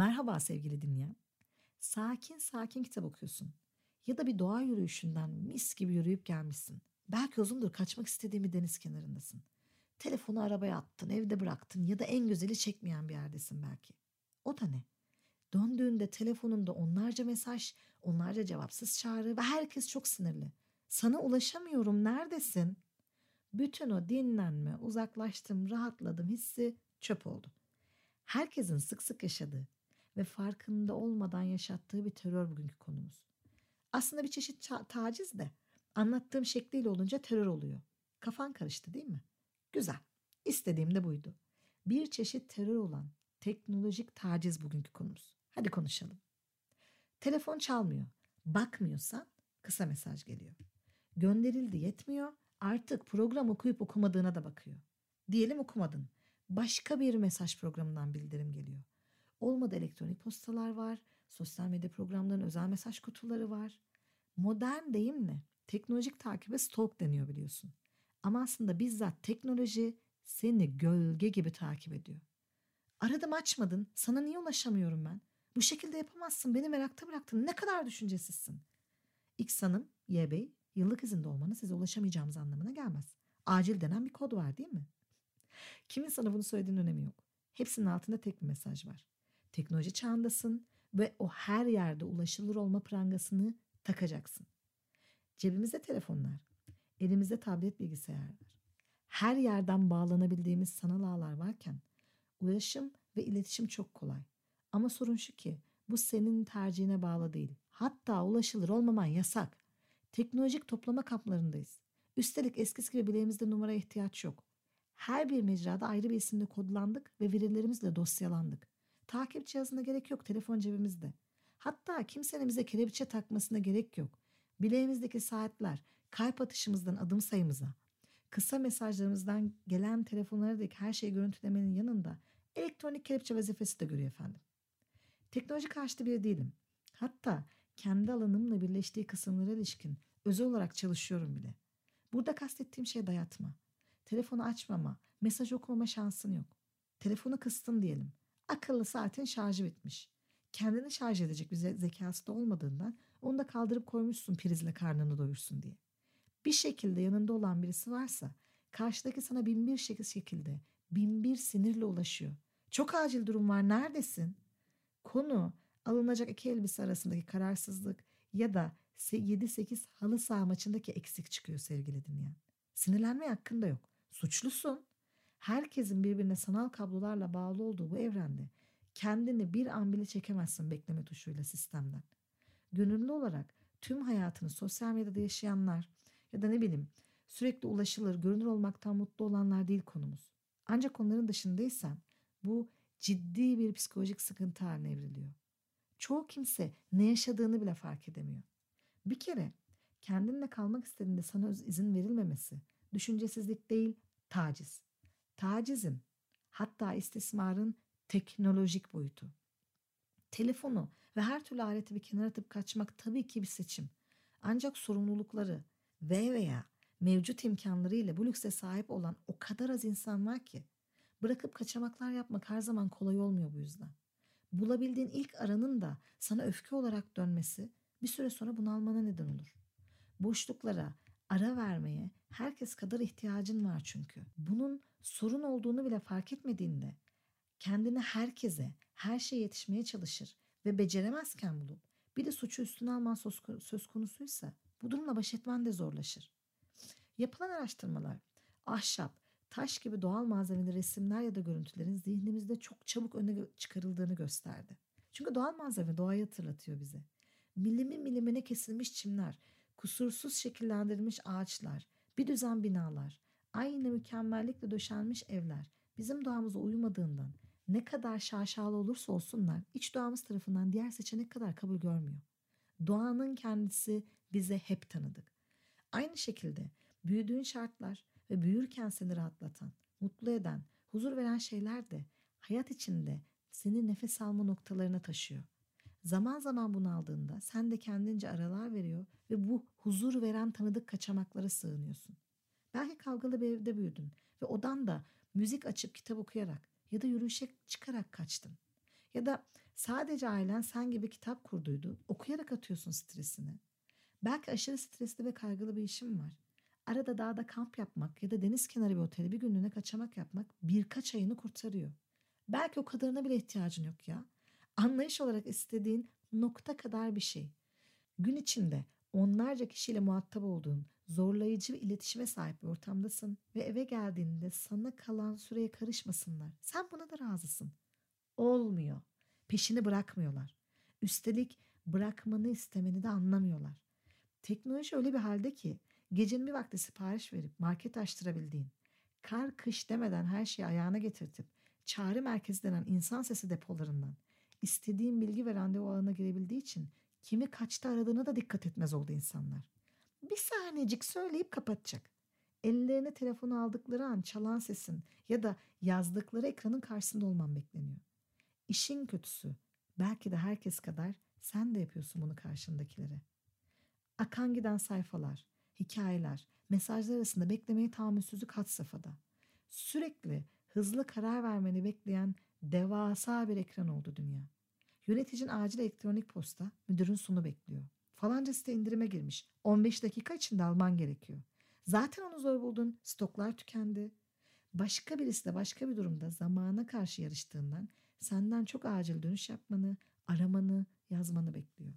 Merhaba sevgili dinleyen. Sakin sakin kitap okuyorsun. Ya da bir doğa yürüyüşünden mis gibi yürüyüp gelmişsin. Belki uzundur kaçmak istediğin bir deniz kenarındasın. Telefonu arabaya attın, evde bıraktın ya da en güzeli çekmeyen bir yerdesin belki. O da ne? Döndüğünde telefonunda onlarca mesaj, onlarca cevapsız çağrı ve herkes çok sinirli. Sana ulaşamıyorum, neredesin? Bütün o dinlenme, uzaklaştım, rahatladım hissi çöp oldu. Herkesin sık sık yaşadığı ve farkında olmadan yaşattığı bir terör bugünkü konumuz. Aslında bir çeşit ta- taciz de anlattığım şekliyle olunca terör oluyor. Kafan karıştı değil mi? Güzel. İstediğim de buydu. Bir çeşit terör olan teknolojik taciz bugünkü konumuz. Hadi konuşalım. Telefon çalmıyor. Bakmıyorsan kısa mesaj geliyor. Gönderildi yetmiyor. Artık program okuyup okumadığına da bakıyor. Diyelim okumadın. Başka bir mesaj programından bildirim geliyor. Olmadı elektronik postalar var. Sosyal medya programlarının özel mesaj kutuları var. Modern deyimle teknolojik takibe stalk deniyor biliyorsun. Ama aslında bizzat teknoloji seni gölge gibi takip ediyor. Aradım açmadın. Sana niye ulaşamıyorum ben? Bu şekilde yapamazsın. Beni merakta bıraktın. Ne kadar düşüncesizsin. X Hanım, Y Bey, yıllık izinde olmanız size ulaşamayacağımız anlamına gelmez. Acil denen bir kod var değil mi? Kimin sana bunu söylediğinin önemi yok. Hepsinin altında tek bir mesaj var. Teknoloji çağındasın ve o her yerde ulaşılır olma prangasını takacaksın. Cebimizde telefonlar, elimizde tablet bilgisayarlar. Her yerden bağlanabildiğimiz sanal ağlar varken ulaşım ve iletişim çok kolay. Ama sorun şu ki bu senin tercihine bağlı değil. Hatta ulaşılır olmaman yasak. Teknolojik toplama kamplarındayız. Üstelik eskisi gibi bileğimizde numaraya ihtiyaç yok. Her bir mecrada ayrı bir isimle kodlandık ve verilerimizle dosyalandık. Takip cihazına gerek yok, telefon cebimizde. Hatta kimsenin bize kelepçe takmasına gerek yok. Bileğimizdeki saatler, kalp atışımızdan adım sayımıza, kısa mesajlarımızdan gelen telefonlardaki her şeyi görüntülemenin yanında elektronik kelepçe vazifesi de görüyor efendim. Teknoloji karşıtı biri değilim. Hatta kendi alanımla birleştiği kısımlara ilişkin özel olarak çalışıyorum bile. Burada kastettiğim şey dayatma. Telefonu açmama, mesaj okumama şansın yok. Telefonu kıstın diyelim. Akıllı saatin şarjı bitmiş. Kendini şarj edecek bir zekası da olmadığından onu da kaldırıp koymuşsun prizle karnını doyursun diye. Bir şekilde yanında olan birisi varsa karşıdaki sana bin bir şekilde bin bir sinirle ulaşıyor. Çok acil durum var neredesin? Konu alınacak iki elbise arasındaki kararsızlık ya da 7-8 halı saha maçındaki eksik çıkıyor sevgili dinleyen. Sinirlenme hakkında yok. Suçlusun. Herkesin birbirine sanal kablolarla bağlı olduğu bu evrende kendini bir an bile çekemezsin bekleme tuşuyla sistemden. Gönüllü olarak tüm hayatını sosyal medyada yaşayanlar ya da ne bileyim sürekli ulaşılır, görünür olmaktan mutlu olanlar değil konumuz. Ancak onların dışındaysan bu ciddi bir psikolojik sıkıntı haline evriliyor. Çoğu kimse ne yaşadığını bile fark edemiyor. Bir kere kendinle kalmak istediğinde sana izin verilmemesi düşüncesizlik değil, taciz. Tacizin hatta istismarın teknolojik boyutu. Telefonu ve her türlü aleti bir kenara atıp kaçmak tabii ki bir seçim. Ancak sorumlulukları ve veya mevcut imkanlarıyla bu lükse sahip olan o kadar az insan var ki bırakıp kaçamaklar yapmak her zaman kolay olmuyor bu yüzden. Bulabildiğin ilk aranın da sana öfke olarak dönmesi bir süre sonra bunalmana neden olur. Boşluklara ara vermeye herkes kadar ihtiyacın var çünkü. Bunun sorun olduğunu bile fark etmediğinde kendini herkese, her şeye yetişmeye çalışır ve beceremezken bulup bir de suçu üstüne alman söz konusuysa bu durumla baş etmen de zorlaşır. Yapılan araştırmalar ahşap, taş gibi doğal malzemeli resimler ya da görüntülerin zihnimizde çok çabuk öne çıkarıldığını gösterdi. Çünkü doğal malzeme doğayı hatırlatıyor bize. Milimi milimine kesilmiş çimler, kusursuz şekillendirilmiş ağaçlar, bir düzen binalar, aynı mükemmellikle döşenmiş evler bizim doğamıza uymadığından ne kadar şaşalı olursa olsunlar iç doğamız tarafından diğer seçenek kadar kabul görmüyor. Doğanın kendisi bize hep tanıdık. Aynı şekilde büyüdüğün şartlar ve büyürken seni rahatlatan, mutlu eden, huzur veren şeyler de hayat içinde seni nefes alma noktalarına taşıyor. Zaman zaman bunu aldığında sen de kendince aralar veriyor ve bu huzur veren tanıdık kaçamaklara sığınıyorsun. Belki kavgalı bir evde büyüdün ve odan da müzik açıp kitap okuyarak ya da yürüyüşe çıkarak kaçtın. Ya da sadece ailen sen gibi kitap kurduydu. Okuyarak atıyorsun stresini. Belki aşırı stresli ve kaygılı bir işin var. Arada dağda kamp yapmak ya da deniz kenarı bir otele bir günlüğüne kaçamak yapmak birkaç ayını kurtarıyor. Belki o kadarına bile ihtiyacın yok ya. Anlayış olarak istediğin nokta kadar bir şey. Gün içinde onlarca kişiyle muhatap olduğun, zorlayıcı bir iletişime sahip bir ortamdasın ve eve geldiğinde sana kalan süreye karışmasınlar. Sen buna da razısın. Olmuyor. Peşini bırakmıyorlar. Üstelik bırakmanı istemeni de anlamıyorlar. Teknoloji öyle bir halde ki gecenin bir vakti sipariş verip market açtırabildiğin, kar kış demeden her şeyi ayağına getirtip çağrı merkezi denen insan sesi depolarından istediğin bilgi ve randevu ağına girebildiği için kimi kaçta aradığına da dikkat etmez oldu insanlar. Bir saniyecik söyleyip kapatacak. Ellerine telefonu aldıkları an çalan sesin ya da yazdıkları ekranın karşısında olman bekleniyor. İşin kötüsü belki de herkes kadar sen de yapıyorsun bunu karşındakilere. Akan giden sayfalar, hikayeler, mesajlar arasında beklemeyi tahammülsüzlük had safhada. Sürekli hızlı karar vermeni bekleyen devasa bir ekran oldu dünya. Yöneticin acil elektronik posta, müdürün sunu bekliyor. Falanca site indirime girmiş. 15 dakika içinde alman gerekiyor. Zaten onu zor buldun, stoklar tükendi. Başka birisi de başka bir durumda zamana karşı yarıştığından senden çok acil dönüş yapmanı, aramanı, yazmanı bekliyor.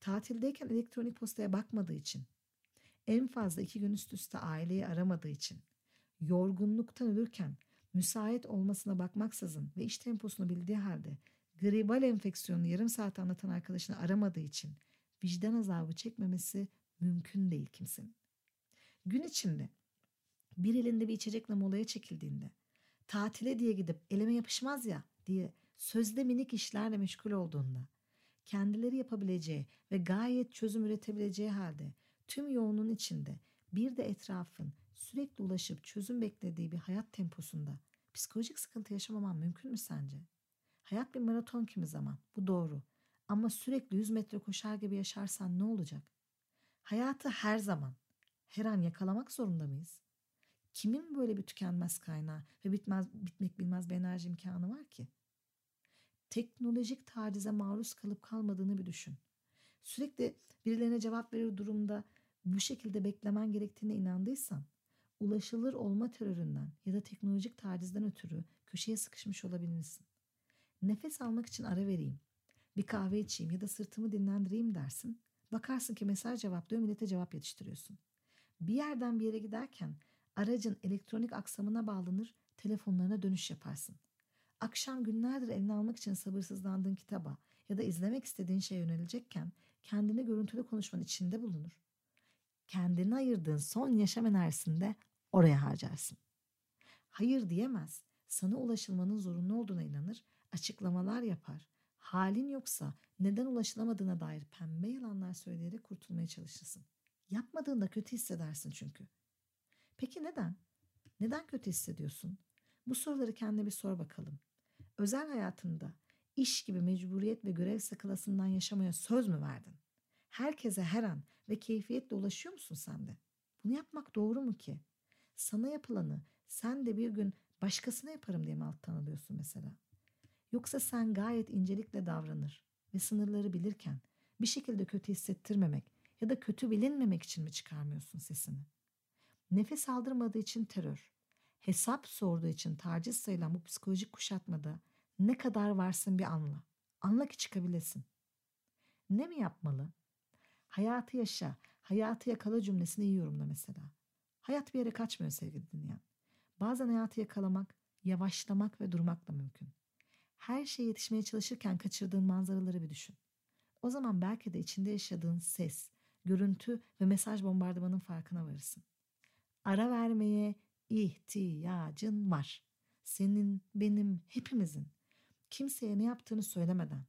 Tatildeyken elektronik postaya bakmadığı için, en fazla iki gün üst üste aileyi aramadığı için, yorgunluktan ölürken müsait olmasına bakmaksızın ve iş temposunu bildiği halde gribal enfeksiyonunu yarım saat anlatan arkadaşını aramadığı için vicdan azabı çekmemesi mümkün değil kimsenin. Gün içinde bir elinde bir içecekle molaya çekildiğinde tatile diye gidip eleme yapışmaz ya diye sözde minik işlerle meşgul olduğunda kendileri yapabileceği ve gayet çözüm üretebileceği halde tüm yoğunluğun içinde bir de etrafın sürekli ulaşıp çözüm beklediği bir hayat temposunda psikolojik sıkıntı yaşamaman mümkün mü sence? Hayat bir maraton kimi zaman. Bu doğru. Ama sürekli 100 metre koşar gibi yaşarsan ne olacak? Hayatı her zaman, her an yakalamak zorunda mıyız? Kimin böyle bir tükenmez kaynağı ve bitmez, bitmek bilmez bir enerji imkanı var ki? Teknolojik tacize maruz kalıp kalmadığını bir düşün. Sürekli birilerine cevap verir durumda bu şekilde beklemen gerektiğine inandıysan, ulaşılır olma teröründen ya da teknolojik tacizden ötürü köşeye sıkışmış olabilirsin. Nefes almak için ara vereyim, bir kahve içeyim ya da sırtımı dinlendireyim dersin. Bakarsın ki mesaj cevaplıyor, millete cevap yetiştiriyorsun. Bir yerden bir yere giderken aracın elektronik aksamına bağlanır, telefonlarına dönüş yaparsın. Akşam günlerdir eline almak için sabırsızlandığın kitaba ya da izlemek istediğin şeye yönelecekken kendini görüntülü konuşmanın içinde bulunur. Kendini ayırdığın son yaşam enerjisinde oraya harcarsın. Hayır diyemez, sana ulaşılmanın zorunlu olduğuna inanır, açıklamalar yapar. Halin yoksa neden ulaşılamadığına dair pembe yalanlar söyleyerek kurtulmaya çalışırsın. Yapmadığında kötü hissedersin çünkü. Peki neden? Neden kötü hissediyorsun? Bu soruları kendine bir sor bakalım. Özel hayatında iş gibi mecburiyet ve görev sakalasından yaşamaya söz mü verdin? Herkese her an ve keyfiyetle ulaşıyor musun sen de? Bunu yapmak doğru mu ki? Sana yapılanı sen de bir gün başkasına yaparım diye mi alttan alıyorsun mesela? Yoksa sen gayet incelikle davranır ve sınırları bilirken bir şekilde kötü hissettirmemek ya da kötü bilinmemek için mi çıkarmıyorsun sesini? Nefes aldırmadığı için terör, hesap sorduğu için taciz sayılan bu psikolojik kuşatmada ne kadar varsın bir anla. Anla ki çıkabilesin. Ne mi yapmalı? Hayatı yaşa, hayatı yakala cümlesini iyi yorumla mesela. Hayat bir yere kaçmıyor sevgili dinleyen. Bazen hayatı yakalamak, yavaşlamak ve durmakla mümkün. Her şeye yetişmeye çalışırken kaçırdığın manzaraları bir düşün. O zaman belki de içinde yaşadığın ses, görüntü ve mesaj bombardımanın farkına varırsın. Ara vermeye ihtiyacın var. Senin, benim, hepimizin. Kimseye ne yaptığını söylemeden,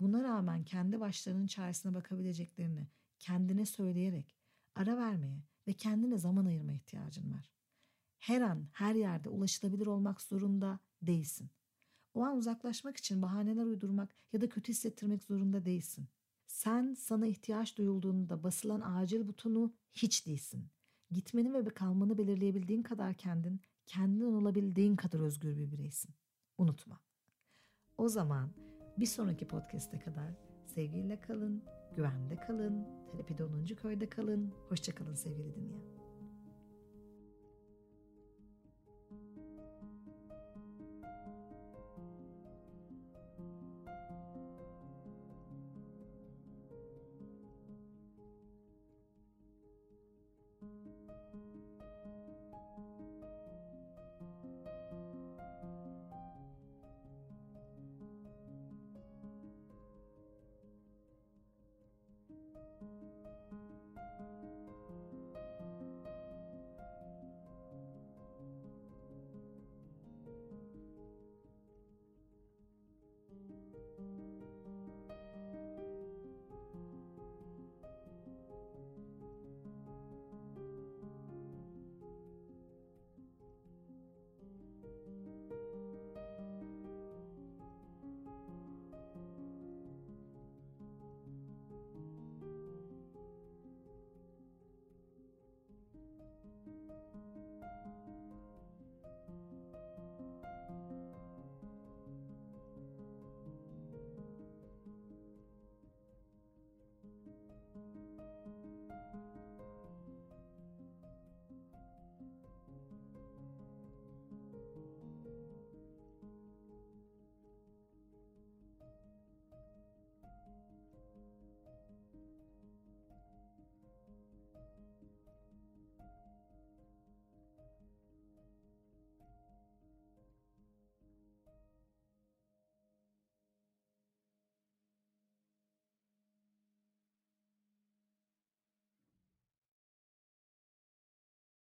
buna rağmen kendi başlarının çaresine bakabileceklerini kendine söyleyerek ara vermeye ve kendine zaman ayırma ihtiyacın var. Her an, her yerde ulaşılabilir olmak zorunda değilsin. O an uzaklaşmak için bahaneler uydurmak ya da kötü hissettirmek zorunda değilsin. Sen sana ihtiyaç duyulduğunda basılan acil butonu hiç değilsin. Gitmeni ve kalmanı belirleyebildiğin kadar kendin, kendinden olabildiğin kadar özgür bir bireysin. Unutma. O zaman Bir sonraki podcast'e kadar sevgiyle kalın, güvende kalın, terapide 10. köyde kalın. Hoşçakalın sevgili dinleyen.